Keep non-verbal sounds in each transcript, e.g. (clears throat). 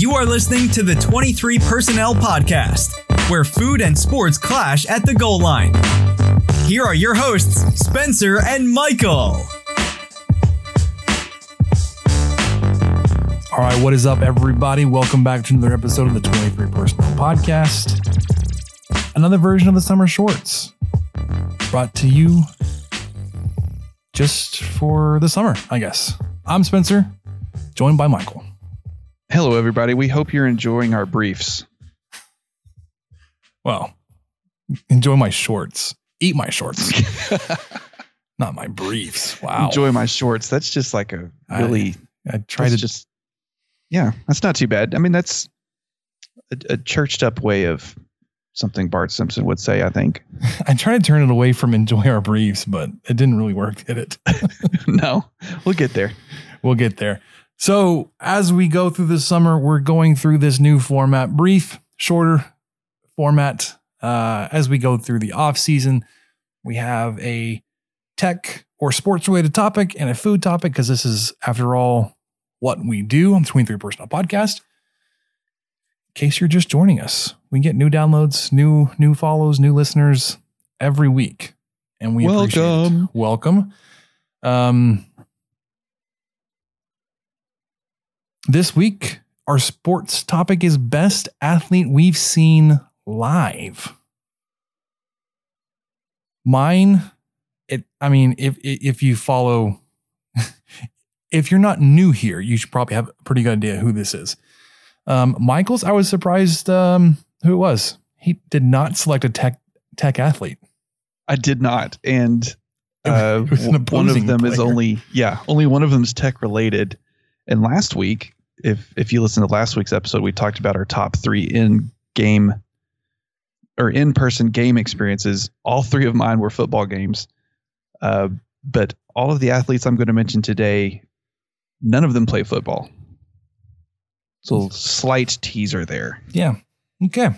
You are listening to the 23 Personnel Podcast, where food and sports clash at the goal line. Here are your hosts, Spencer and Michael. All right, what is up, everybody? Welcome back to another episode of the 23 Personnel Podcast. Another version of the Summer Shorts brought to you just for the summer, I guess. I'm Spencer, joined by Michael. Hello, everybody. We hope you're enjoying our briefs. Well, enjoy my shorts. Eat my shorts. (laughs) Not my briefs. Wow. Enjoy my shorts. That's just like a really. I, I try to just. Yeah, that's not too bad. I mean, that's a, a churched up way of something Bart Simpson would say. I think. (laughs) I tried to turn it away from enjoy our briefs, but it didn't really work, did it? (laughs) no, we'll get there. We'll get there. So, as we go through the summer, we're going through this new format, brief, shorter format. Uh, as we go through the off season, we have a tech or sports related topic and a food topic because this is, after all, what we do on the 23 Personnel Podcast. In case you're just joining us, we get new downloads, new new follows, new listeners every week, and we. Welcome. Welcome. Um, This week, our sports topic is best athlete we've seen live. Mine, it. I mean, if if you follow, (laughs) if you're not new here, you should probably have a pretty good idea who this is. Um, Michael's, I was surprised um, who it was. He did not select a tech tech athlete. I did not, and uh, (laughs) It was an one of them is only yeah, only one of them is tech related. And last week, if if you listen to last week's episode, we talked about our top three in game or in person game experiences. All three of mine were football games, uh, but all of the athletes I'm going to mention today, none of them play football. So slight teaser there. Yeah. Okay.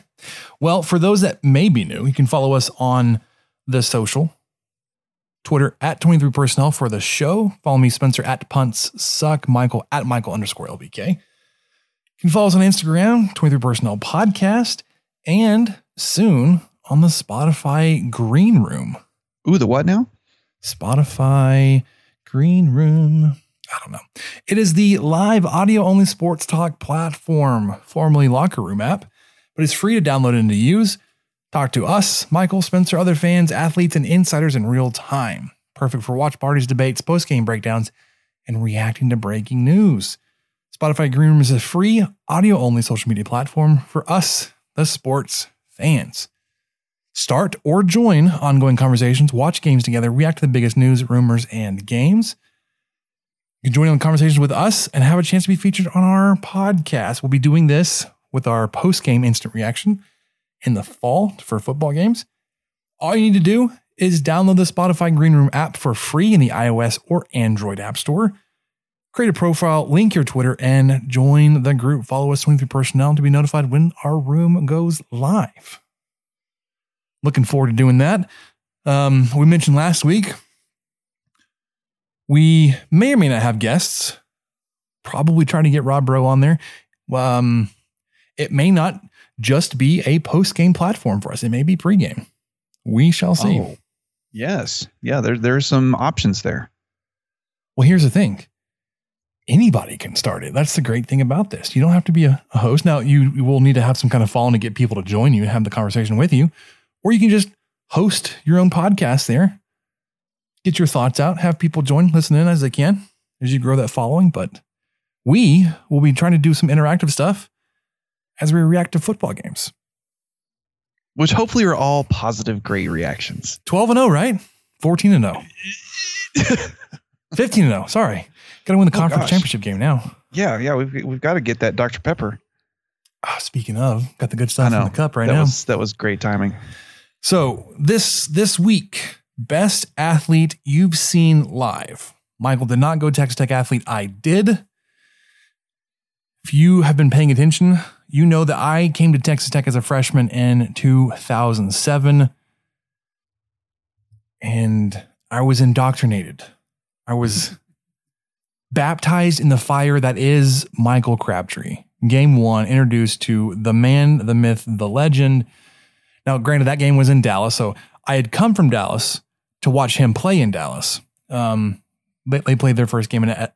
Well, for those that may be new, you can follow us on the social Twitter at 23 personnel for the show. Follow me, Spencer at punts suck, Michael at Michael underscore LBK. You can follow us on Instagram, 23 personnel podcast, and soon on the Spotify Green Room. Ooh, the what now? Spotify Green Room. I don't know. It is the live audio only sports talk platform, formerly Locker Room app, but it's free to download and to use. Talk to us, Michael, Spencer, other fans, athletes, and insiders in real time. Perfect for watch parties, debates, post game breakdowns, and reacting to breaking news. Spotify Green Room is a free audio only social media platform for us, the sports fans. Start or join ongoing conversations, watch games together, react to the biggest news, rumors, and games. You can join in conversations with us and have a chance to be featured on our podcast. We'll be doing this with our post game instant reaction in the fall for football games. All you need to do is download the Spotify Green Room app for free in the iOS or Android App Store. Create a profile, link your Twitter, and join the group. Follow us 23 Personnel to be notified when our room goes live. Looking forward to doing that. Um, we mentioned last week we may or may not have guests. Probably trying to get Rob Bro on there. Um, it may not just be a post game platform for us. It may be pregame. We shall see. Oh, yes. Yeah, there, there's some options there. Well, here's the thing. Anybody can start it. That's the great thing about this. You don't have to be a, a host. Now, you, you will need to have some kind of following to get people to join you and have the conversation with you. Or you can just host your own podcast there. Get your thoughts out, have people join, listen in as they can as you grow that following. But we will be trying to do some interactive stuff as we react to football games. Which hopefully are all positive, great reactions. 12 and 0, right? 14 and 0. 15 and 0. Sorry. Got to win the Oh, conference gosh. championship game now. Yeah, yeah, we've we've got to get that Dr. Pepper. Ah, speaking of, got the good stuff in the cup right that now. Was, that was great timing. So this this week, best athlete you've seen live. Michael did not go Texas Tech athlete. I did. If you have been paying attention, you know that I came to Texas Tech as a freshman in 2007. And I was indoctrinated. I was (laughs) baptized in the fire that is Michael Crabtree. Game one, introduced to the man, the myth, the legend. Now, granted, that game was in Dallas, so I had come from Dallas to watch him play in Dallas. Um, they, they played their first game in, at,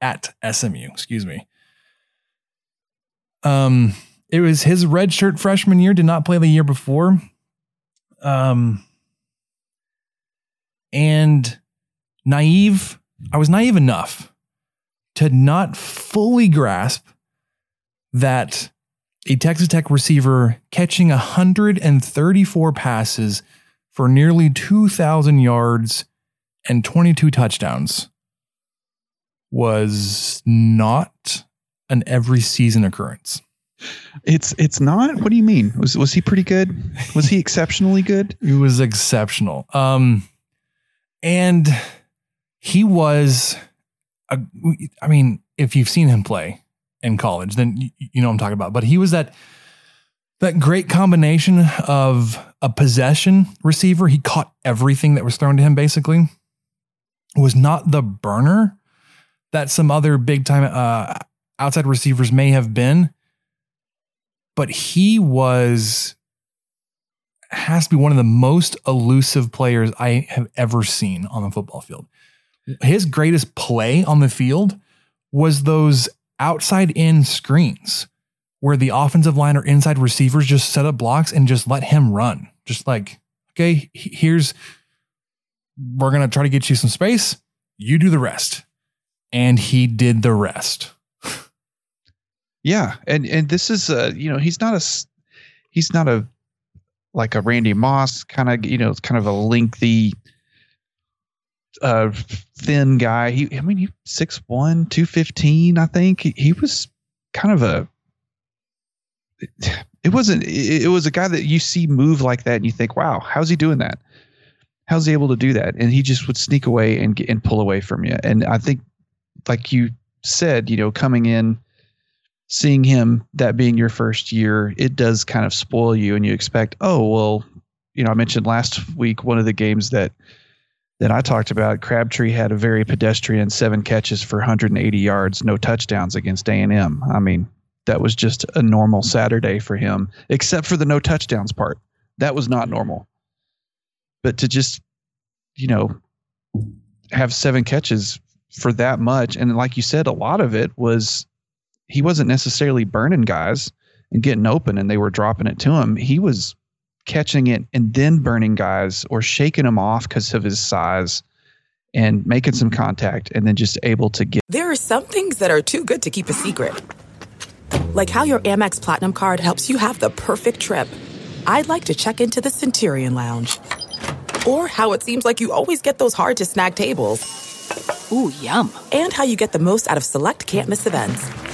at SMU, excuse me. Um, it was his redshirt freshman year, did not play the year before. Um, and naive, I was naive enough to not fully grasp that a Texas Tech receiver catching 134 passes for nearly 2,000 yards and 22 touchdowns was not an every season occurrence. It's it's not. What do you mean? Was was he pretty good? Was he (laughs) exceptionally good? It was exceptional. Um, and he was, a, I mean, if you've seen him play in college, then you, you know what I'm talking about. But he was that that great combination of a possession receiver. He caught everything that was thrown to him. Basically, was not the burner that some other big time uh, outside receivers may have been, but he was has to be one of the most elusive players I have ever seen on the football field. His greatest play on the field was those outside in screens where the offensive line or inside receivers just set up blocks and just let him run. Just like, okay, here's, we're going to try to get you some space. You do the rest. And he did the rest. Yeah, and and this is uh you know he's not a he's not a like a Randy Moss kind of you know kind of a lengthy uh thin guy. He I mean he 6'1", 215, I think. He, he was kind of a it wasn't it, it was a guy that you see move like that and you think, "Wow, how's he doing that?" How's he able to do that? And he just would sneak away and and pull away from you. And I think like you said, you know, coming in seeing him that being your first year, it does kind of spoil you, and you expect, oh well, you know, I mentioned last week one of the games that that I talked about. Crabtree had a very pedestrian seven catches for 180 yards, no touchdowns against A and M. I mean, that was just a normal Saturday for him, except for the no touchdowns part. That was not normal. But to just, you know, have seven catches for that much, and like you said, a lot of it was he wasn't necessarily burning guys and getting open and they were dropping it to him. He was catching it and then burning guys or shaking them off because of his size and making some contact and then just able to get. There are some things that are too good to keep a secret. Like how your Amex Platinum card helps you have the perfect trip. I'd like to check into the Centurion Lounge. Or how it seems like you always get those hard to snag tables. Ooh, yum. And how you get the most out of select can't miss events.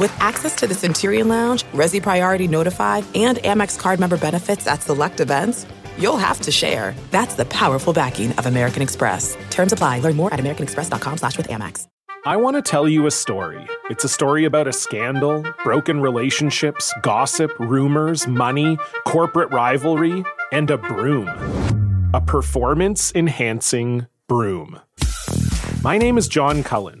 With access to the Centurion Lounge, Resy Priority Notified, and Amex card member benefits at select events, you'll have to share. That's the powerful backing of American Express. Terms apply. Learn more at americanexpress.com slash with Amex. I want to tell you a story. It's a story about a scandal, broken relationships, gossip, rumors, money, corporate rivalry, and a broom. A performance enhancing broom. My name is John Cullen.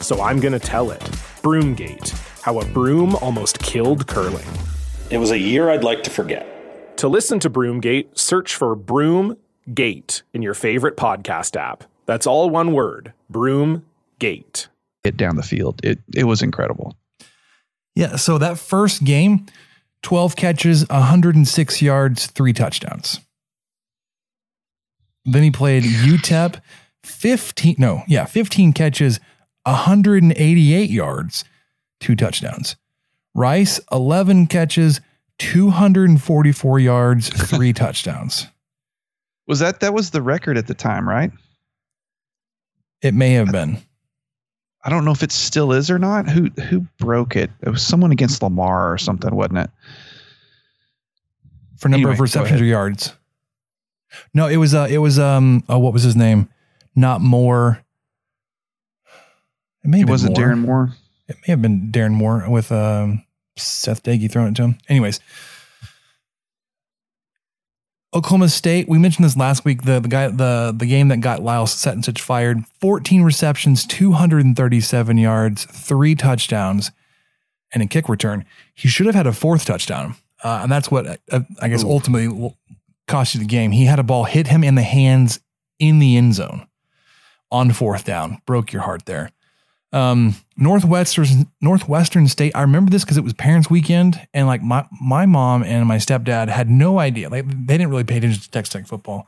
so I'm going to tell it. Broomgate How a Broom Almost Killed Curling. It was a year I'd like to forget. To listen to Broomgate, search for Broomgate in your favorite podcast app. That's all one word Broomgate. It down the field. It it was incredible. Yeah, so that first game, 12 catches, 106 yards, three touchdowns. Then he played (sighs) UTEP, 15, no, yeah, 15 catches, 188 yards, two touchdowns. Rice, 11 catches, 244 yards, three (laughs) touchdowns. Was that that was the record at the time, right? It may have been. I don't know if it still is or not. Who who broke it? It was someone against Lamar or something, wasn't it? For number Anyway, of receptions or yards. No, it was uh it was um oh what was his name? Not Moore. It may It have been wasn't Moore. Darrin Moore. It may have been Darrin Moore with um, Seth Doege throwing it to him. Anyways, Oklahoma State. We mentioned this last week. The the guy the the game that got Lyle Setencich fired. Fourteen receptions, two hundred and thirty seven yards, three touchdowns, and a kick return. He should have had a fourth touchdown, uh, and that's what uh, I guess ultimately cost you the game. He had a ball hit him in the hands in the end zone on fourth down. Broke your heart there. Um, Northwestern Northwestern State. I remember this because it was Parents Weekend, and like my my mom and my stepdad had no idea. Like they didn't really pay attention to Texas Tech football.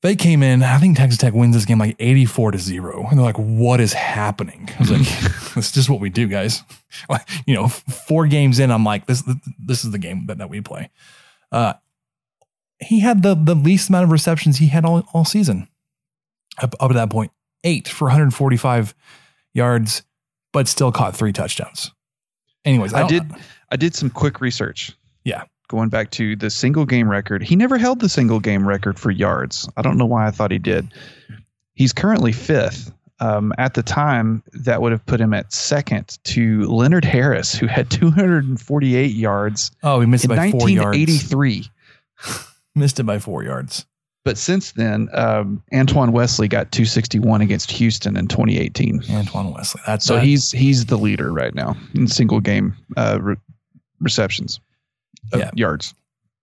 They came in. I think Texas Tech wins this game like eighty four to zero, and they're like, "What is happening?" I was like, (laughs) "This is just what we do, guys." Like, you know, four games in, I'm like, "This this is the game that, that we play." Uh, he had the the least amount of receptions he had all all season up, up to that point, eight for 145 yards, but still caught three touchdowns. Anyways, I, I did I did some quick research. Yeah. Going back to the single game record. He never held the single game record for yards. I don't know why I thought he did. He's currently fifth. Um, at the time, that would have put him at second to Leonard Harris, who had 248 yards Oh, he missed by four yards. 1983. (laughs) Missed it by four yards. But since then, um, Antoine Wesley got 261 against Houston in 2018. Antoine Wesley. That's So that- he's he's the leader right now in single game uh, re- receptions, uh, Yeah. yards.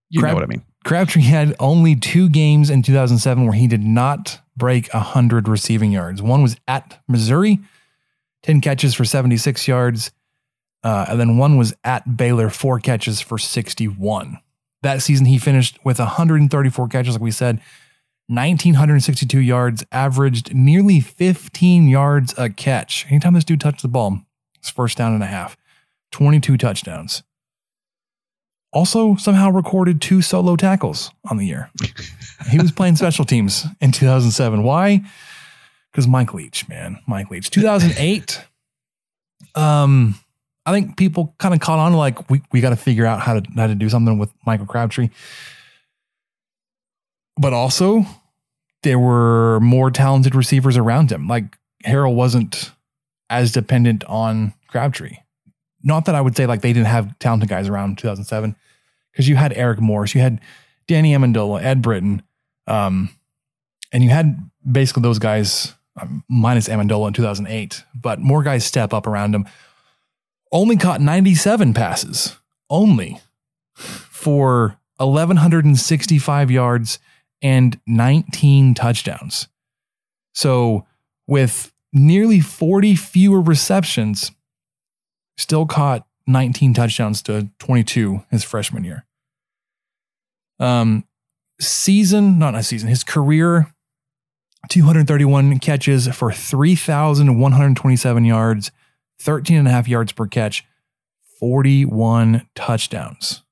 You Crab- know what I mean? Crabtree had only two games in 2007 where he did not break 100 receiving yards. One was at Missouri, 10 catches for 76 yards. Uh, and then one was at Baylor, four catches for 61. That season, he finished with 134 catches, like we said, 1,962 yards, averaged nearly 15 yards a catch. Anytime this dude touched the ball, it's first down and a half, 22 touchdowns. Also, somehow recorded two solo tackles on the year. he was playing special teams in 2007. Why? Because Mike Leach, man, Mike Leach. 2008. Um, I think people kind of caught on like we we got to figure out how to how to do something with Michael Crabtree. But also, there were more talented receivers around him. Like Harrell wasn't as dependent on Crabtree. Not that I would say like they didn't have talented guys around in 2007, because you had Eric Morris, you had Danny Amendola, Ed Britton, um, and you had basically those guys um, minus Amendola in 2008, but more guys step up around him. Only caught 97 passes, only for 1,165 yards and 19 touchdowns. So, with nearly 40 fewer receptions, still caught 19 touchdowns to 22 his freshman year. Um, season, not a season, his career 231 catches for 3,127 yards, 13 and a half yards per catch, 41 touchdowns.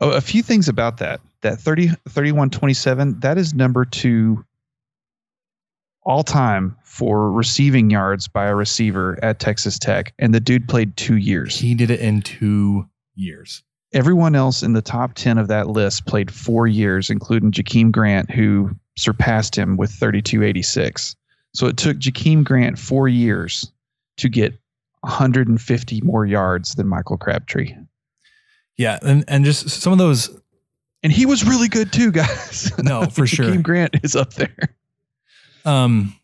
Oh, a few things about that. That 30, 31 27, that is number two all time for receiving yards by a receiver at Texas Tech. And the dude played two years. He did it in two years. Everyone else in the top 10 of that list played four years, including Jakeem Grant, who surpassed him with 3286. So it took Jakeem Grant four years to get 150 more yards than Michael Crabtree. Yeah, and, and just some of those. And he was really good too, guys. No, (laughs) for sure. Jakeem Grant is up there. Um,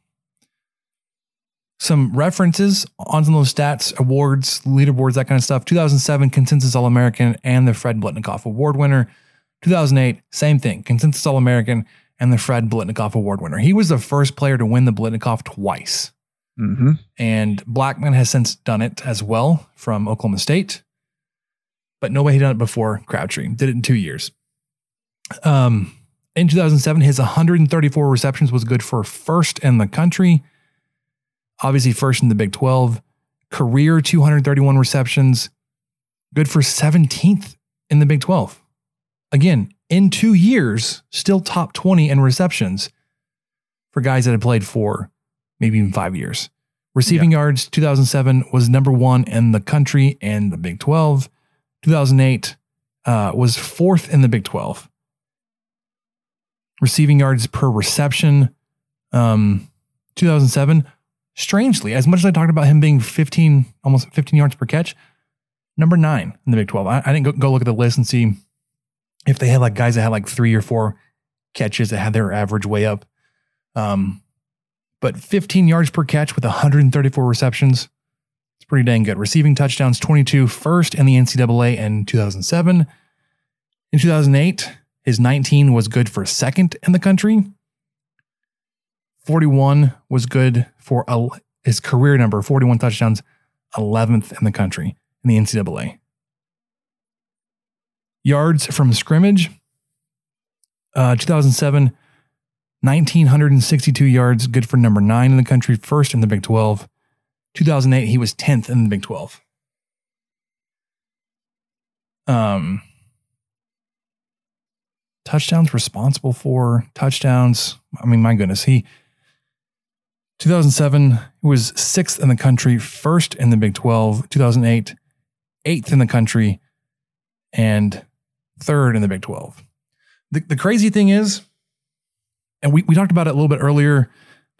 some references on some of those stats, awards, leaderboards, that kind of stuff. 2007 Consensus All American and the Fred Biletnikoff Award winner. 2008, same thing, Consensus All American and the Fred Biletnikoff Award winner. He was the first player to win the Biletnikoff twice. Mm-hmm. And Blackmon has since done it as well from Oklahoma State. But nobody had done it before Crabtree. Did it in two years. Um, in 2007, his 134 receptions was good for first in the country. Obviously, first in the Big 12. Career 231 receptions, good for 17th in the Big 12. Again, in two years, still top 20 in receptions for guys that had played for maybe even five years. Receiving yards, 2007 was number one in the country and the Big 12. 2008 uh, was fourth in the Big 12. Receiving yards per reception, um, 2007. Strangely, as much as I talked about him being 15, almost 15 yards per catch, number nine in the Big 12. I, I didn't go, go look at the list and see if they had like guys that had like three or four catches that had their average way up. Um, but 15 yards per catch with 134 receptions. It's pretty dang good. Receiving touchdowns 22, first in the NCAA in 2007. In 2008, his 19 was good for second in the country. 41 was good for his career number, 41 touchdowns, 11th in the country in the NCAA. Yards from scrimmage, uh, 2007, 1,962 yards, good for number nine in the country, first in the Big 12. 2008, he was 10th in the Big 12. Um, touchdowns responsible for touchdowns. I mean, my goodness, he 2007 he was sixth in the country, first in the Big 12. 2008, eighth in the country, and third in the Big 12. The, the crazy thing is, and we, we talked about it a little bit earlier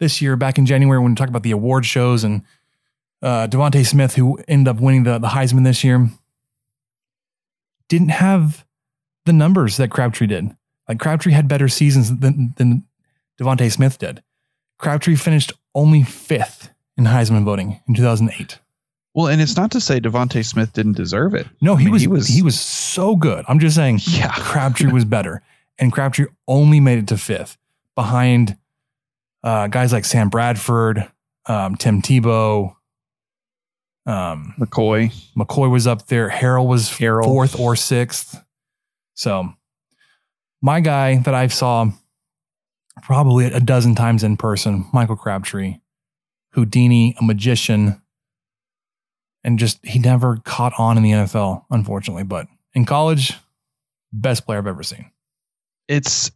this year, back in January, when we talked about the award shows and uh, DeVonta Smith, who ended up winning the, the Heisman this year, didn't have the numbers that Crabtree did. Like Crabtree had better seasons than, than DeVonta Smith did. Crabtree finished only fifth in Heisman voting in 2008. Well, and it's not to say DeVonta Smith didn't deserve it. No, he, I mean, was, he was he was so good. I'm just saying, (laughs) Yeah. Crabtree was better, and Crabtree only made it to fifth behind uh, guys like Sam Bradford, um, Tim Tebow, um, McCoy. McCoy was up there. Harrell was Harrell. fourth or sixth. So, my guy that I saw probably a dozen times in person, Michael Crabtree, Houdini, a magician, and just he never caught on in the NFL, unfortunately. But in college, best player I've ever seen. It's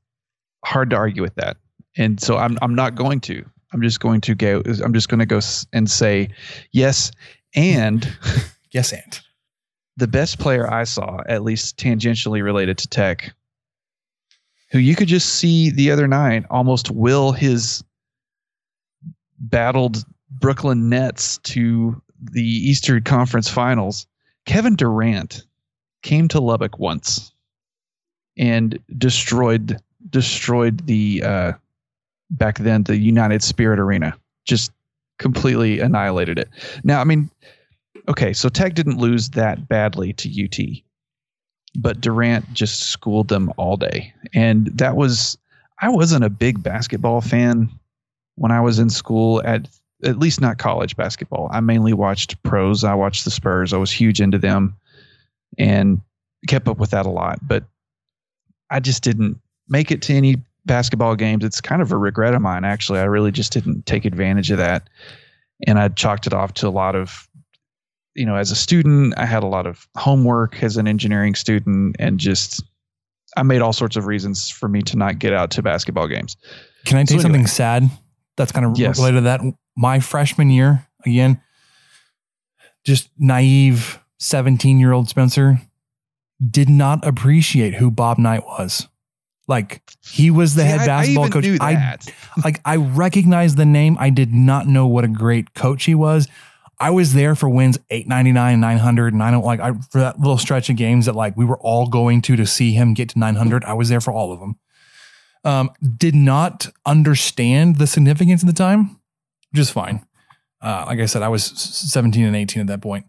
hard to argue with that, and so I'm I'm not going to. I'm just going to go. I'm just going to go and say yes. And (laughs) Yes, and the best player I saw, at least tangentially related to tech, who you could just see the other night almost will his battled Brooklyn Nets to the Eastern Conference Finals. Kevin Durant came to Lubbock once and destroyed destroyed the uh, back then the United Spirit Arena. Just completely annihilated it. Now, I mean, okay, so Tech didn't lose that badly to UT, but Durant just schooled them all day. And that was, I wasn't a big basketball fan when I was in school at at least not college basketball. I mainly watched pros. I watched the Spurs. I was huge into them and kept up with that a lot. But I just didn't make it to any basketball games. It's kind of a regret of mine, actually. I really just didn't take advantage of that. And I chalked it off to a lot of, you know, as a student, I had a lot of homework as an engineering student and just, I made all sorts of reasons for me to not get out to basketball games. Can I tell So you something anyway. sad that's kind of Yes. related to that? My freshman year, again, just naive 17 year old Spencer did not appreciate who Bob Knight was. Like he was the See, head I- I basketball even coach. I (laughs) like I recognized the name. I did not know what a great coach he was. I was there for wins 899, 900, and I don't like I for that little stretch of games that like we were all going to to see him get to 900. I was there for all of them. Um, did not understand the significance at the time, which is fine. Uh, like I said, I was 17 and 18 at that point.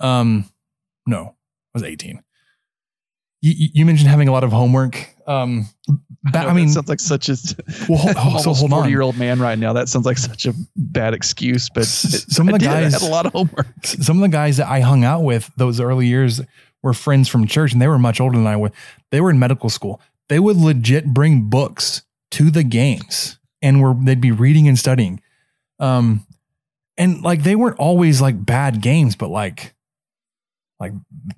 Um, no, I was 18. You, you mentioned having a lot of homework. Um, I, know, I mean, sounds like such a (laughs) well, hold, so hold forty year old man right now. That sounds like such a bad excuse, but some of the guys had a lot of homework. Some of the guys that I hung out with those early years were friends from church, and they were much older than I was. They were in medical school. They would legit bring books to the games, and were they'd be reading and studying. Um, and like they weren't always like bad games, but like like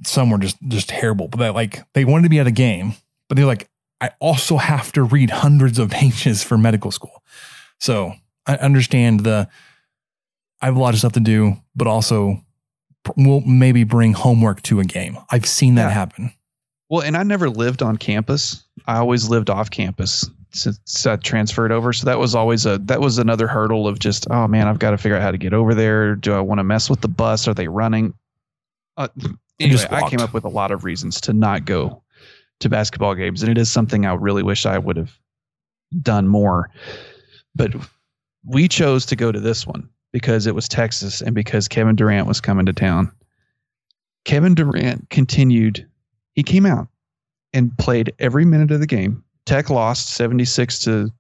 some were just just terrible. But they, like they wanted to be at a game, but they're like, I also have to read hundreds of (laughs) pages for medical school. So I understand the I have a lot of stuff to do, but also we'll maybe bring homework to a game. I've seen that yeah. happen. Well, and I never lived on campus. I always lived off campus since I transferred over. So that was always a that was another hurdle of just oh man, I've got to figure out how to get over there. Do I want to mess with the bus? Are they running? Uh, anyway, I came up with a lot of reasons to not go to basketball games, and it is something I really wish I would have done more. But we chose to go to this one because it was Texas and because Kevin Durant was coming to town. Kevin Durant continued. He came out and played every minute of the game. Tech lost 76 to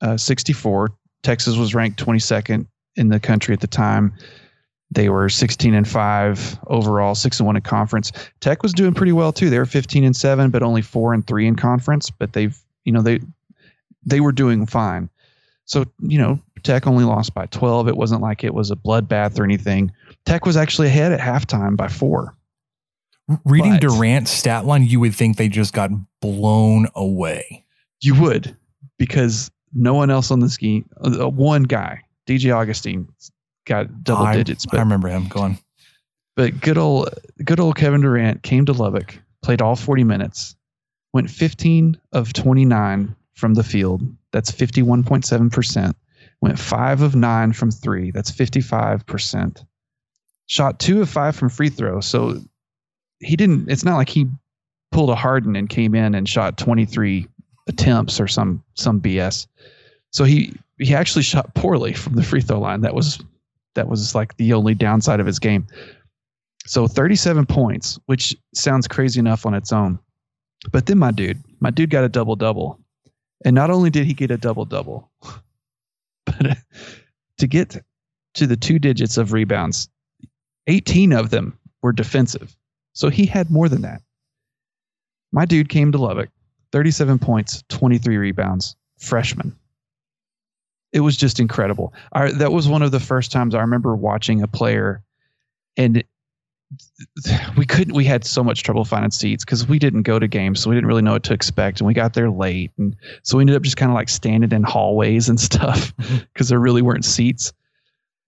uh, 64. Texas was ranked 22nd in the country at the time. They were 16 and 5 overall, 6 and 1 in conference. Tech was doing pretty well too. They were 15 and 7 but only 4 and 3 in conference, but they've, you know, they they were doing fine. So, you know, Tech only lost by 12. It wasn't like it was a bloodbath or anything. Tech was actually ahead at halftime by 4. Reading but, Durant's stat line, you would think they just got blown away. You would because no one else on the scheme, uh, one guy, DJ Augustin, got double I, digits. But, I remember him going. But good old, good old Kevin Durant came to Lubbock, played all 40 minutes, went 15 of 29 from the field. That's 51.7%. Went five of nine from three. That's 55%. Shot two of five from free throw. So he didn't, it's not like he pulled a Harden and came in and shot 23 attempts or some some BS. So he he actually shot poorly from the free throw line. That was that was like the only downside of his game. So 37 points, which sounds crazy enough on its own. But then my dude, my dude got a double double. And not only did he get a double double, (laughs) but uh, to get to the two digits of rebounds, 18 of them were defensive. So he had more than that. My dude came to Lubbock, 37 points, 23 rebounds, freshman. It was just incredible. I, that was one of the first times I remember watching a player and we couldn't we had so much trouble finding seats because we didn't go to games so we didn't really know what to expect and we got there late and so we ended up just kind of like standing in hallways and (laughs) stuff because mm-hmm. there really weren't seats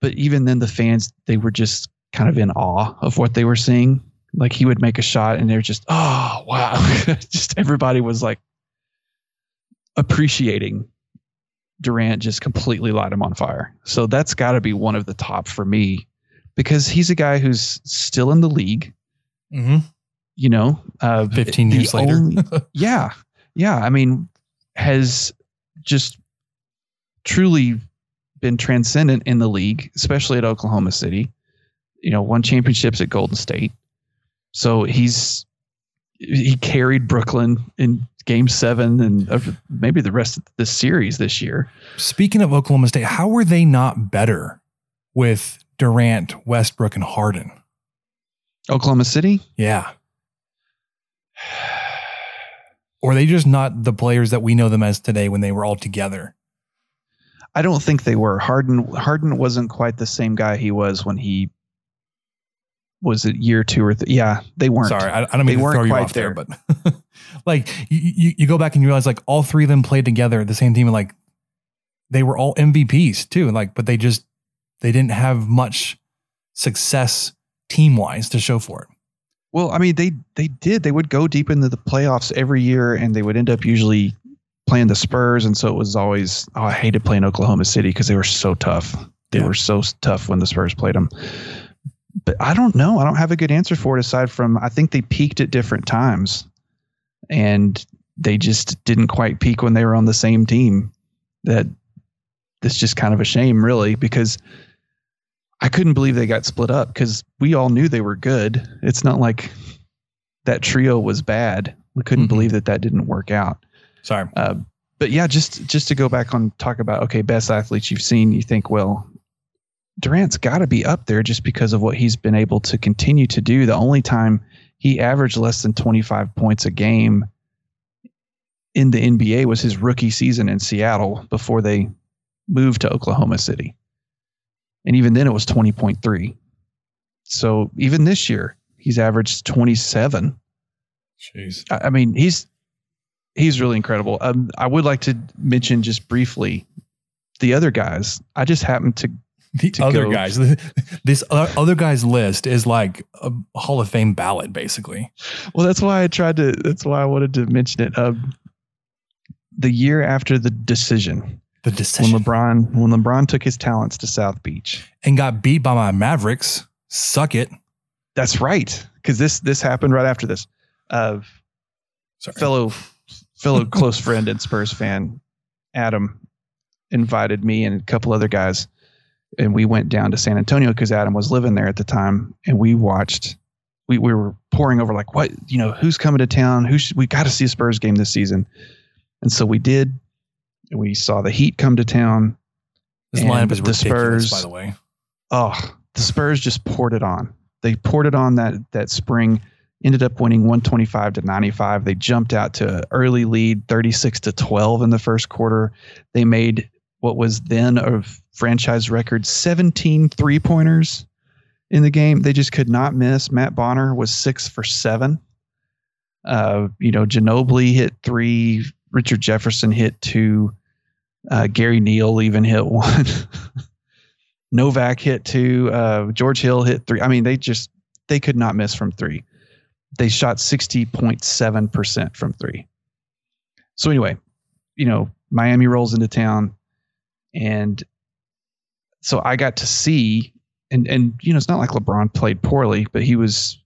but even then the fans they were just kind of in awe of what they were seeing like he would make a shot and they're just, oh wow. (laughs) just everybody was like appreciating Durant just completely light him on fire. So that's gotta be one of the top for me because he's a guy who's still in the league. Mm-hmm. You know, uh, 15 years later. Only, (laughs) yeah. Yeah. I mean, has just truly been transcendent in the league, especially at Oklahoma City. You know, won championships at Golden State. So he's he carried Brooklyn in game seven and uh, maybe the rest of the series this year. Speaking of Oklahoma State, how were they not better with Durant, Westbrook, and Harden? Oklahoma City? Yeah. Or are they just not the players that we know them as today when they were all together? I don't think they were. Harden Harden wasn't quite the same guy he was when he was it year two or th- yeah they weren't. Sorry I, I don't mean they to throw you off there, there. but (laughs) like you, you, you go back and you realize like all three of them played together the same team and like they were all MVPs too like but they just they didn't have much success team wise to show for it. Well I mean they they did they would go deep into the playoffs every year and they would end up usually playing the Spurs and so it was always oh, I hated playing Oklahoma City because they were so tough. They yeah. were so tough when the Spurs played them but I don't know. I don't have a good answer for it aside from I think they peaked at different times and they just didn't quite peak when they were on the same team. That that's just kind of a shame, really, because I couldn't believe they got split up because we all knew they were good. It's not like that trio was bad. We couldn't Mhm. believe that that didn't work out. Sorry. Uh, but yeah, just just to go back on talk about okay, best athletes you've seen. You think well, Durant's got to be up there just because of what he's been able to continue to do. The only time he averaged less than 25 points a game in the NBA was his rookie season in Seattle before they moved to Oklahoma City. And even then it was 20.3. So even this year, he's averaged 27. Jeez. I I mean, he's he's really incredible. Um, I would like to mention just briefly the other guys. I just happened to The other go- guys, (laughs) this other other guys list is like a Hall of Fame ballot, basically. Well, that's why I tried to. That's why I wanted to mention it. Um, the year after the decision, The decision when LeBron when LeBron took his talents to South Beach. and got beat by my Mavericks. Suck it. That's right, because this this happened right after this. Uh, fellow fellow close friend and Spurs fan, Adam, invited me and a couple other guys, and we went down to San Antonio because Adam was living there at the time, and we watched. We, we were pouring over like what you know who's coming to town who should, we got to see a Spurs game this season, and so we did. We saw the Heat come to town. This lineup is the ridiculous, Spurs- by the way. Oh, the Spurs just poured it on. They poured it on that that spring. Ended up winning 125 to 95. They jumped out to early lead, 36 to 12 in the first quarter. They made what was then a franchise record 17 three pointers in the game. They just could not miss. Matt Bonner was six for seven. Uh, you know, Ginobili hit three. Richard Jefferson hit two. Uh, Gary Neal even hit one. (laughs) Novak hit two. Uh, George Hill hit three. I mean, they just they could not miss from three. They shot sixty point seven percent from three. So anyway, you know, Miami rolls into town, and so I got to see, and and you know, it's not like LeBron played poorly, but he was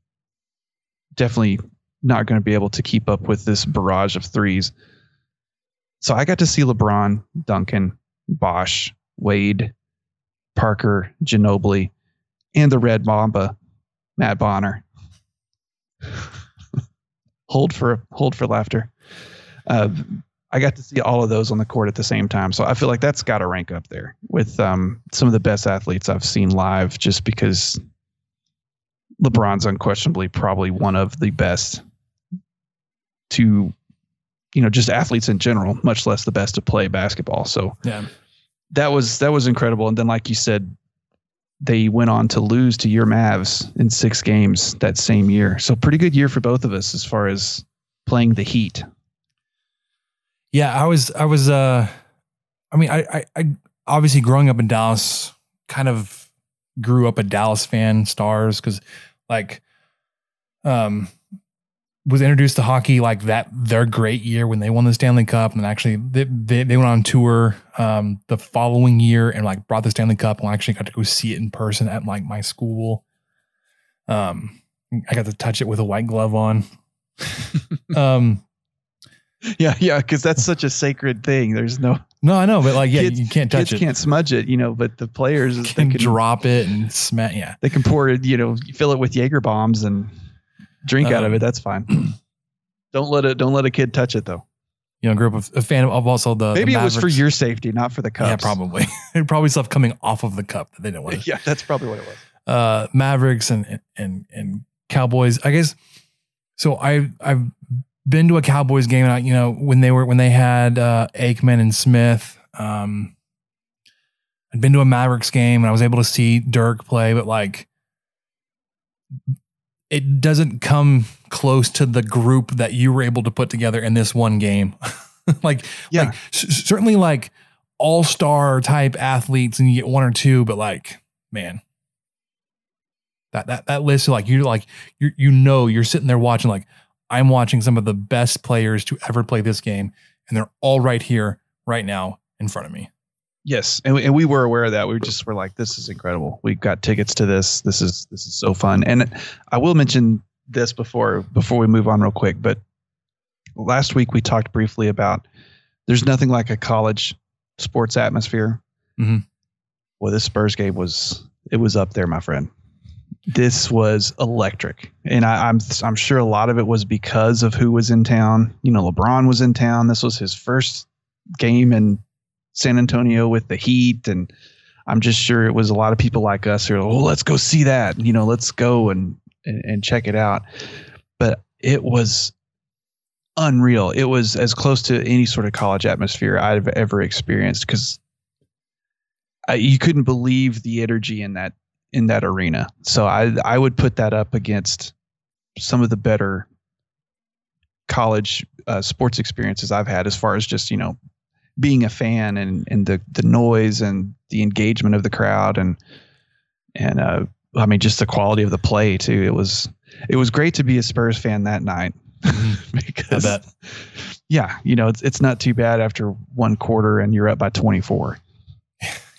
definitely not going to be able to keep up with this barrage of threes. So I got to see LeBron, Duncan, Bosh, Wade, Parker, Ginobili, and the Red Mamba, Matt Bonner. (laughs) hold for hold for laughter. Uh, I got to see all of those on the court at the same time, so I feel like that's got to rank up there with um, some of the best athletes I've seen live. Just because LeBron's unquestionably probably one of the best to, you know, just athletes in general, much less the best to play basketball. So Yeah. that was that was incredible. And then, like you said, they went on to lose to your Mavs in six games that same year. So pretty good year for both of us as far as playing the Heat. Yeah, I was, I was, uh, I mean, I, I, I obviously growing up in Dallas, kind of grew up a Dallas fan, stars, because like, um, was introduced to hockey like that their great year when they won the Stanley Cup, and actually they they, they went on tour um the following year and like brought the Stanley Cup, and I actually got to go see it in person at like my school. Um, I got to touch it with a white glove on. (laughs) um. (laughs) Yeah, yeah, because that's such a sacred thing. There's no No, I know, but like, yeah, Kids- you can't touch it. kids it. can't smudge it, you know, but the players (laughs) they can can drop it and smack. Yeah, they can pour it, you know, fill it with Jaeger bombs and drink out of Um, it. That's fine. (clears throat) don't let it. Don't let a kid touch it though. you know, grew up a fan of also the. Maybe the it was for your safety, not for the cup. Yeah, probably. (laughs) It probably stuff coming off of the cup that they didn't want. yeah, that's probably what it was. uh, Mavericks and and and Cowboys. I guess so. I I've been to a Cowboys game, and I, you know when they were when they had uh, Aikman and Smith. Um, I'd been to a Mavericks game, and I was able to see Dirk play, but like it doesn't come close to the group that you were able to put together in this one game. (laughs) like, Yeah. like c- certainly like all star type athletes, and you get one or two, but like, man, that that that list, like you like you you know you're sitting there watching like I'm watching some of the best players to ever play this game, and they're all right here, right now, in front of me. Yes, and we, and we were aware of that. We just were like, "This is incredible. We got tickets to this. This is this is so fun." And I will mention this before before we move on real quick. But last week we talked briefly about there's nothing like a college sports atmosphere. Mhm. Well, this Spurs game was it was up there, my friend. This was electric, and I, I'm I'm sure a lot of it was because of who was in town. You know, LeBron was in town. This was his first game in San Antonio with the Heat, and I'm just sure it was a lot of people like us who are, oh, let's go see that. You know, let's go and, and, and check it out. But it was unreal. It was as close to any sort of college atmosphere I've ever experienced because you couldn't believe the energy in that in that arena. So I I would put that up against some of the better college uh, sports experiences I've had as far as just you know being a fan and and the the noise and the engagement of the crowd and and uh, I mean just the quality of the play too. It was it was great to be a Spurs fan that night mm-hmm. (laughs) because yeah, you know it's it's not too bad after one quarter and you're up by 24. (laughs)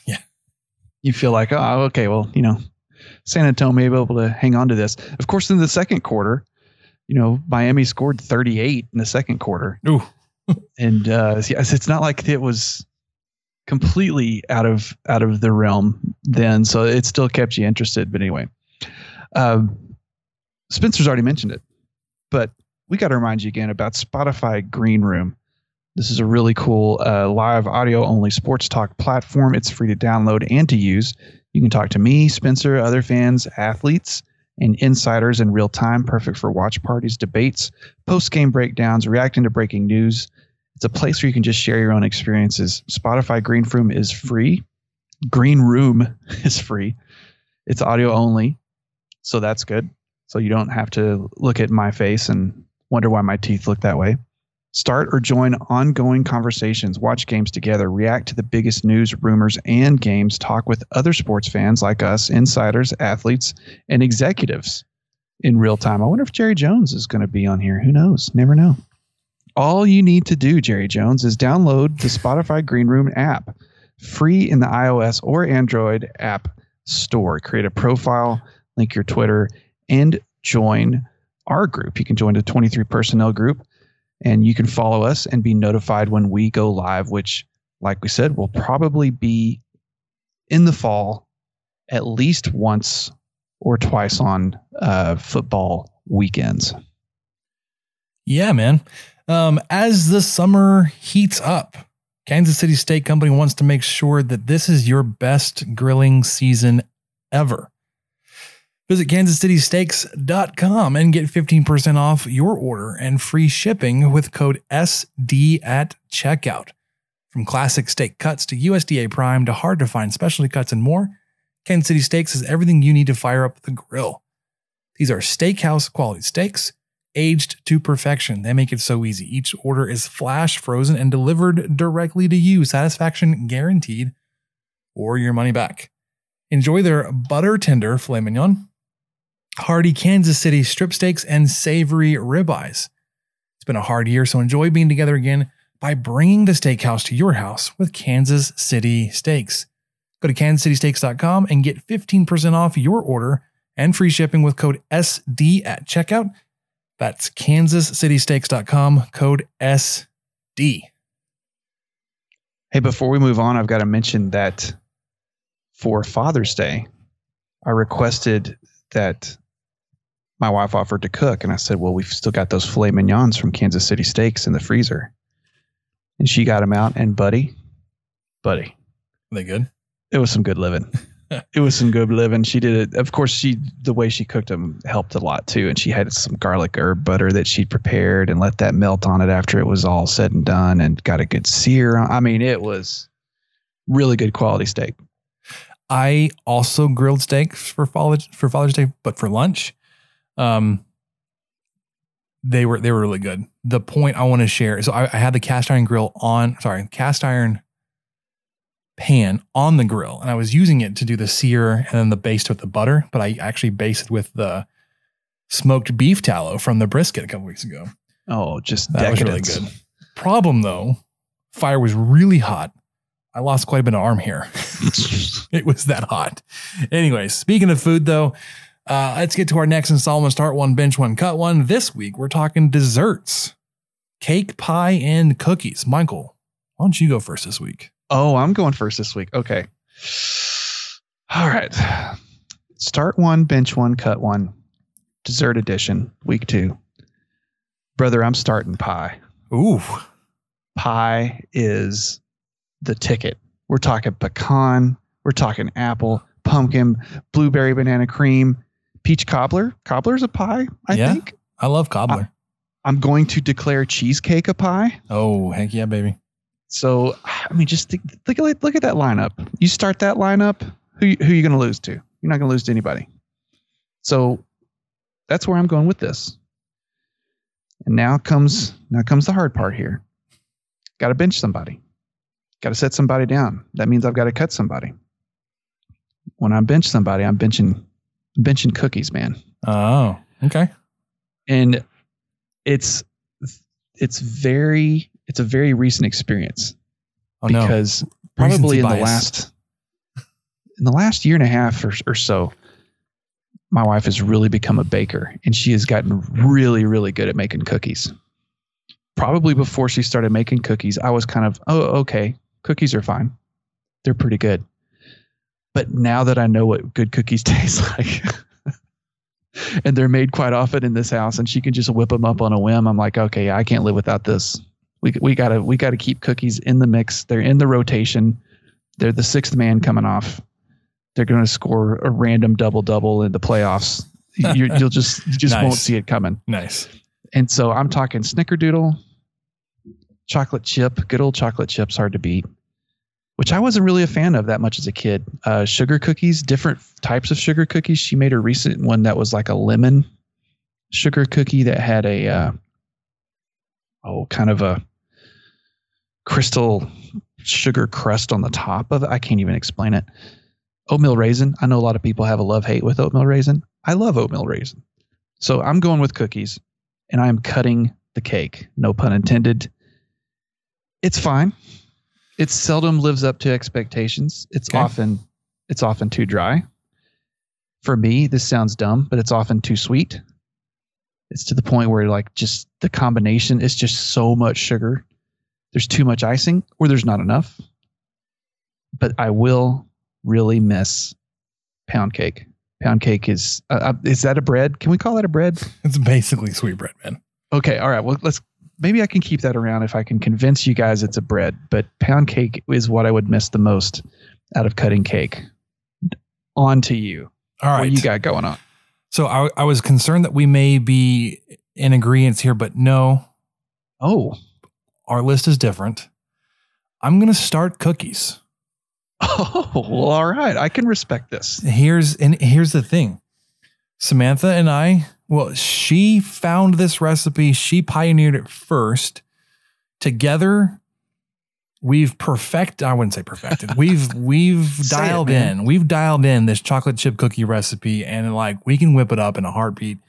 you feel like oh okay well you know San Antonio may be able to hang on to this. Of course, in the second quarter, you know Miami scored 38 in the second quarter. Ooh (laughs) and uh, yes, it's not like it was completely out of out of the realm then, so it still kept you interested. But anyway, um, Spencer's already mentioned it, but we got to remind you again about Spotify Green Room. This is a really cool uh, live audio only sports talk platform. It's free to download and to use. You can talk to me, Spencer, other fans, athletes, and insiders in real time, perfect for watch parties, debates, post game breakdowns, reacting to breaking news. It's a place where you can just share your own experiences. Spotify Green Room is free. Green Room (laughs) is free. It's audio only, so that's good. So you don't have to look at my face and wonder why my teeth look that way. Start or join ongoing conversations, watch games together, react to the biggest news, rumors, and games, talk with other sports fans like us, insiders, athletes, and executives in real time. I wonder if Jerry Jones is going to be on here. Who knows? Never know. All you need to do, Jerry Jones, is download the Spotify Green Room app, free in the iOS or Android app store. Create a profile, link your Twitter, and join our group. You can join the 23 personnel group and you can follow us and be notified when we go live, which, like we said, will probably be in the fall at least once or twice on uh, football weekends. Yeah, man. Um, as the summer heats up, Kansas City Steak Company wants to make sure that this is your best grilling season ever. Visit kansascitysteaks.com and get 15% off your order and free shipping with code SD at checkout. From classic steak cuts to USDA prime to hard to find specialty cuts and more, Kansas City Steaks has everything you need to fire up the grill. These are steakhouse quality steaks, aged to perfection. They make it so easy. Each order is flash frozen and delivered directly to you, satisfaction guaranteed, or your money back. Enjoy their butter tender filet mignon hearty Kansas City strip steaks, and savory ribeyes. It's been a hard year, so enjoy being together again by bringing the steakhouse to your house with Kansas City Steaks. Go to kansascitysteaks.com and get 15% off your order and free shipping with code SD at checkout. That's kansascitysteaks.com, code SD. Hey, before we move on, I've got to mention that for Father's Day, I requested that my wife offered to cook, and I said, "Well, we've still got those filet mignons from Kansas City Steaks in the freezer." And she got them out, and buddy, buddy, Are they good? It was some good living. (laughs) it was some good living. She did it. Of course, she the way she cooked them helped a lot too, and she had some garlic herb butter that she prepared and let that melt on it after it was all said and done, and got a good sear. I mean, it was really good quality steak. I also grilled steaks for Father's for Father's Day, but for lunch. Um, they were they were really good. The point I want to share so I, I had the cast iron grill on sorry cast iron pan on the grill, and I was using it to do the sear and then the baste with the butter. But I actually basted with the smoked beef tallow from the brisket a couple weeks ago. Oh, just that decadence. was really good. Problem though, fire was really hot. I lost quite a bit of arm hair. (laughs) it was that hot. Anyways, speaking of food though, uh, let's get to our next installment. Start one, bench one, cut one. This week, we're talking desserts, cake, pie, and cookies. Michael, why don't you go first this week? Oh, I'm going first this week. Okay. All right. Start one, bench one, cut one. Dessert edition, week two. Brother, I'm starting pie. Ooh. Pie is the ticket. We're talking pecan, we're talking apple, pumpkin, blueberry banana cream, peach cobbler. Cobbler's a pie, I Yeah. think. I love cobbler. I'm going to declare cheesecake a pie. oh, heck yeah, baby. So, I mean, just think, look at look at that lineup. You start that lineup, who who are you going to lose to? You're not going to lose to anybody. So, that's where I'm going with this. And now comes now comes the hard part here. Got to bench somebody. Got to set somebody down. That means I've got to cut somebody. When I bench somebody, I'm benching benching cookies, man. Oh, okay. and it's it's very it's a very recent experience. Oh no. because probably Recency in the last in the last year and a half or, or so my wife has really become a baker and she has gotten really really good at making cookies. Probably before she started making cookies i was kind of oh okay. Cookies are fine. They're pretty good but now that i know what good cookies (laughs) taste like and they're made quite often in this house and she can just whip them up on a whim i'm like okay i can't live without this. We, we gotta we gotta keep cookies in the mix. They're in the rotation. They're the sixth man coming off. They're going to score a random double double in the playoffs. You, you'll just you just (laughs) Nice. won't see it coming. Nice. and so i'm talking snickerdoodle chocolate chip good old chocolate chips hard to beat which i wasn't really a fan of that much as a kid. Uh, sugar cookies different types of sugar cookies. She made a recent one that was like a lemon sugar cookie that had a uh, oh kind of a crystal sugar crust on the top of it. I can't even explain it. Oatmeal raisin. I know a lot of people have a love hate with oatmeal raisin. I love oatmeal raisin. So i'm going with cookies and i'm cutting the cake. No pun intended. It's fine it seldom lives up to expectations. It's Okay. often it's often too dry. For me this sounds dumb but it's often too sweet. It's to the point where like just the combination is just so much sugar. There's too much icing or there's not enough. But i will really miss pound cake. Pound cake is uh, uh, is that a bread? Can we call that a bread? (laughs) It's basically sweet bread, man. Okay, all right. Well, let's maybe I can keep that around if I can convince you guys it's a bread. But pound cake is what I would miss the most out of cutting cake. On to you. All right. What you got going on? So I, I was concerned that we may be in agreement here, but no, Oh, our list is different. I'm going to start cookies. oh, well, all right. I can respect this. Here's and here's the thing. Samantha and I, well, she found this recipe, she pioneered it first. Together, we've perfect I wouldn't say perfected. (laughs) We've we've Say it, dialed in. We've dialed in this chocolate chip cookie recipe and like we can whip it up in a heartbeat.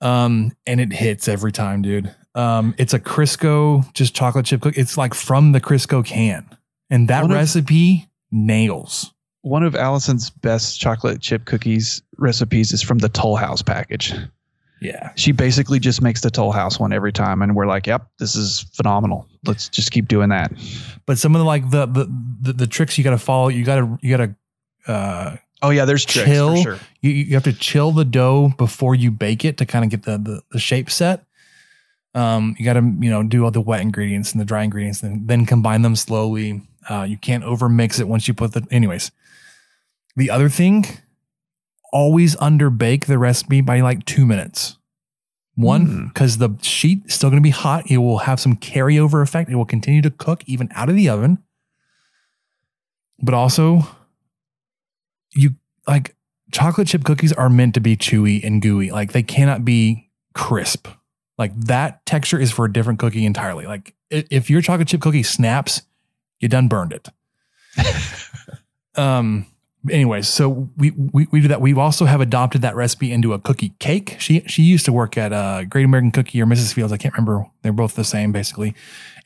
Um and it hits every time, dude. Um it's a Crisco just chocolate chip cookie. It's like from the Crisco can. And that of- recipe nails. One of Allison's best chocolate chip cookies recipes is from the Toll House package. Yeah. She basically just makes the Toll House one every time, and we're like, "Yep, this is phenomenal. Let's just keep doing that." but some of the like the the the, the tricks you got to follow you got to you got to uh Oh yeah, there's tricks chill for sure. you, you have to chill the dough before you bake it to kind of get the, the the shape set um you got to you know do all the wet ingredients and the dry ingredients and then combine them slowly uh you can't over mix it once you put the anyways the other thing always under bake the recipe by like two minutes. One Mm. because the sheet is still going to be hot. It will have some carryover effect. It will continue to cook even out of the oven. But also you like chocolate chip cookies are meant to be chewy and gooey. Like they cannot be crisp. Like that texture is for a different cookie entirely. Like if your chocolate chip cookie snaps you done burned it. (laughs) Um anyways so we, we we do that. We also have adopted that recipe into a cookie cake. She she used to work at uh great american cookie or mrs fields. I can't remember. They're both the same basically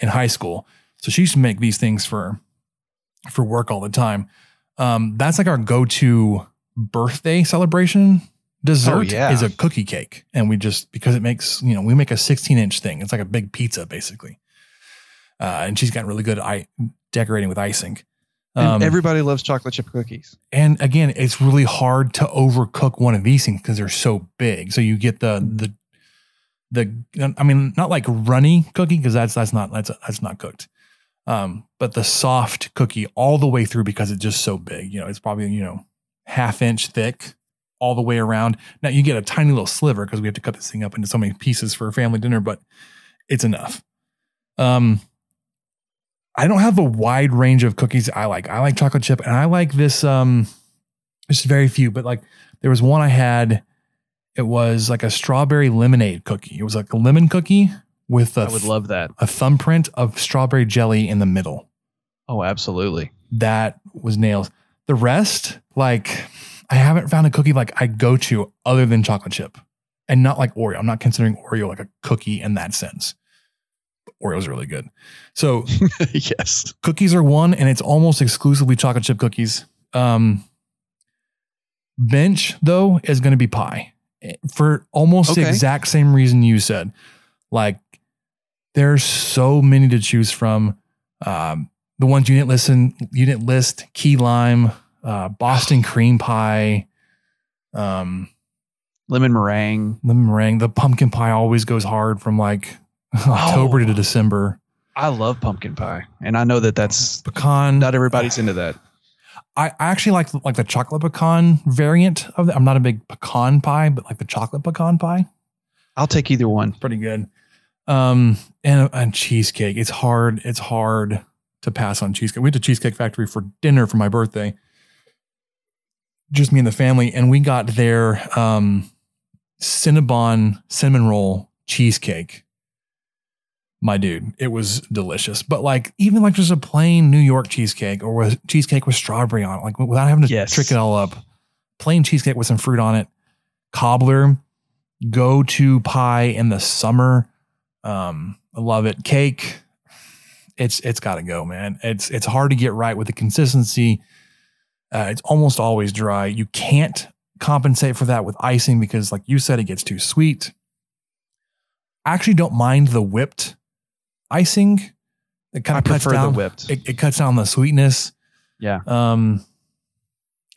in high school. So she used to make these things for for work all the time. Um that's like our go-to birthday celebration. Dessert Oh, yeah. is a cookie cake. And we just because it makes you know we make a 16 inch thing. It's like a big pizza basically. Uh, and she's gotten really good at I, decorating with icing Um, everybody loves chocolate chip cookies. and again, it's really hard to overcook one of these things because they're so big. So you get the the the I mean, not like runny cookie because that's that's not that's that's not cooked. Um, but the soft cookie all the way through because it's just so big. You know, it's probably you know half inch thick all the way around. Now you get a tiny little sliver because we have to cut this thing up into so many pieces for a family dinner, but it's enough. Um, I don't have a wide range of cookies I like. I like chocolate chip and I like this. Um, it's very few, but like there was one I had. It was like a strawberry lemonade cookie. It was like a lemon cookie with a I would love that. a thumbprint of strawberry jelly in the middle. Oh, absolutely. That was nails. The rest, like, I haven't found a cookie like I go to other than chocolate chip, and not like Oreo. I'm not considering Oreo like a cookie in that sense. Oreo's really good. So (laughs) yes. cookies are one, and it's almost exclusively chocolate chip cookies. Um, bench though is going to be pie for almost the exact same reason you said. Like, there's so many to choose from. Um, the ones you didn't listen, you didn't list: key lime, uh, Boston (sighs) cream pie, um, Lemon meringue. lemon meringue. The pumpkin pie always goes hard from like (laughs) October to December. I love pumpkin pie, and I know that that's Pecan. not everybody's into that. I, actually like like the chocolate pecan variant of it. I'm not a big pecan pie, but like the chocolate pecan pie, I'll take either one. pretty good. Um, and and cheesecake. It's hard. It's hard to pass on cheesecake. We went to Cheesecake Factory for dinner for my birthday. Just me and the family, and we got their um, Cinnabon cinnamon roll cheesecake. My dude, it was delicious. But like even like just a plain New York cheesecake or with cheesecake with strawberry on it, like without having to Yes. trick it all up. Plain cheesecake with some fruit on it. Cobbler, go to pie in the summer. Um, I love it. Cake, it's it's got to go, man. It's it's hard to get right with the consistency. Uh, it's almost always dry. You can't compensate for that with icing because, like you said, it gets too sweet. I actually don't mind the whipped icing. It kind I of cuts prefer the down. whipped. It, it cuts down the sweetness. Yeah. Um,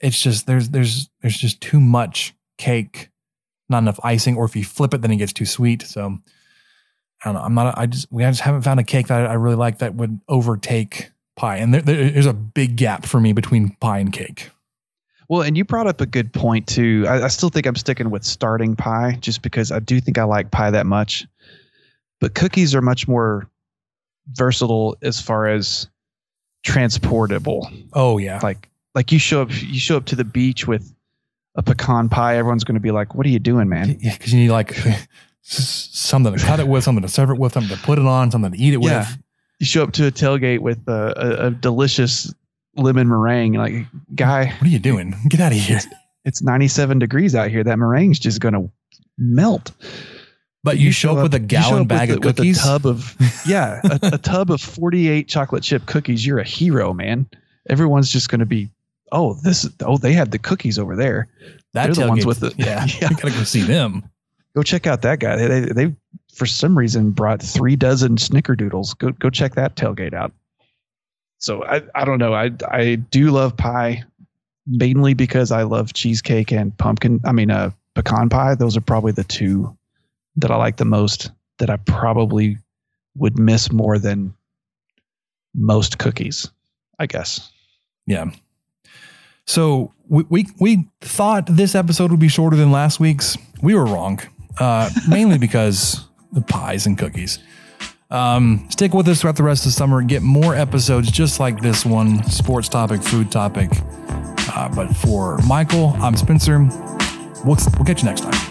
it's just there's there's there's just too much cake, not enough icing, or if you flip it, then it gets too sweet. So I don't know. I'm not. I just we just haven't found a cake that I really like that would overtake pie, and there, there- there's a big gap for me between pie and cake. Well, and you brought up a good point too. I, I still think I'm sticking with starting pie just because I do think I like pie that much. But cookies are much more versatile as far as transportable. Oh yeah, Like like you show up you show up to the beach with a pecan pie, everyone's going to be like, "What are you doing, man?" yeah, because you need like (laughs) something to cut it with, something to serve it with, something to put it on, something to eat it Yeah. with. You show up to a tailgate with a, a, a delicious lemon meringue, like guy, What are you doing? Get out of here! it's 97 degrees out here. That meringue's just going to melt. But you, show up with a gallon bag with of a- with cookies. a tub of (laughs) yeah, a, a tub of 48 chocolate chip cookies. You're a hero, man. Everyone's just going to be, oh, this, oh, they have the cookies over there. that they're the ones with the- (laughs) yeah. (laughs) Yeah. You gotta go see them. Go check out that guy. They, they, they for some reason brought three dozen snickerdoodles. Go, go check that tailgate out. So I, I don't know. I, I do love pie mainly because I love cheesecake and pumpkin. I mean, uh, pecan pie. Those are probably the two that I like the most. That I probably would miss more than most cookies. I guess. Yeah. So we, we we thought this episode would be shorter than last week's. We were wrong, uh, mainly (laughs) because the pies and cookies. Um, stick with us throughout the rest of the summer. Get more episodes just like this one, sports topic, food topic. Uh, but for Michael, I'm Spencer. We'll, we'll catch you next time.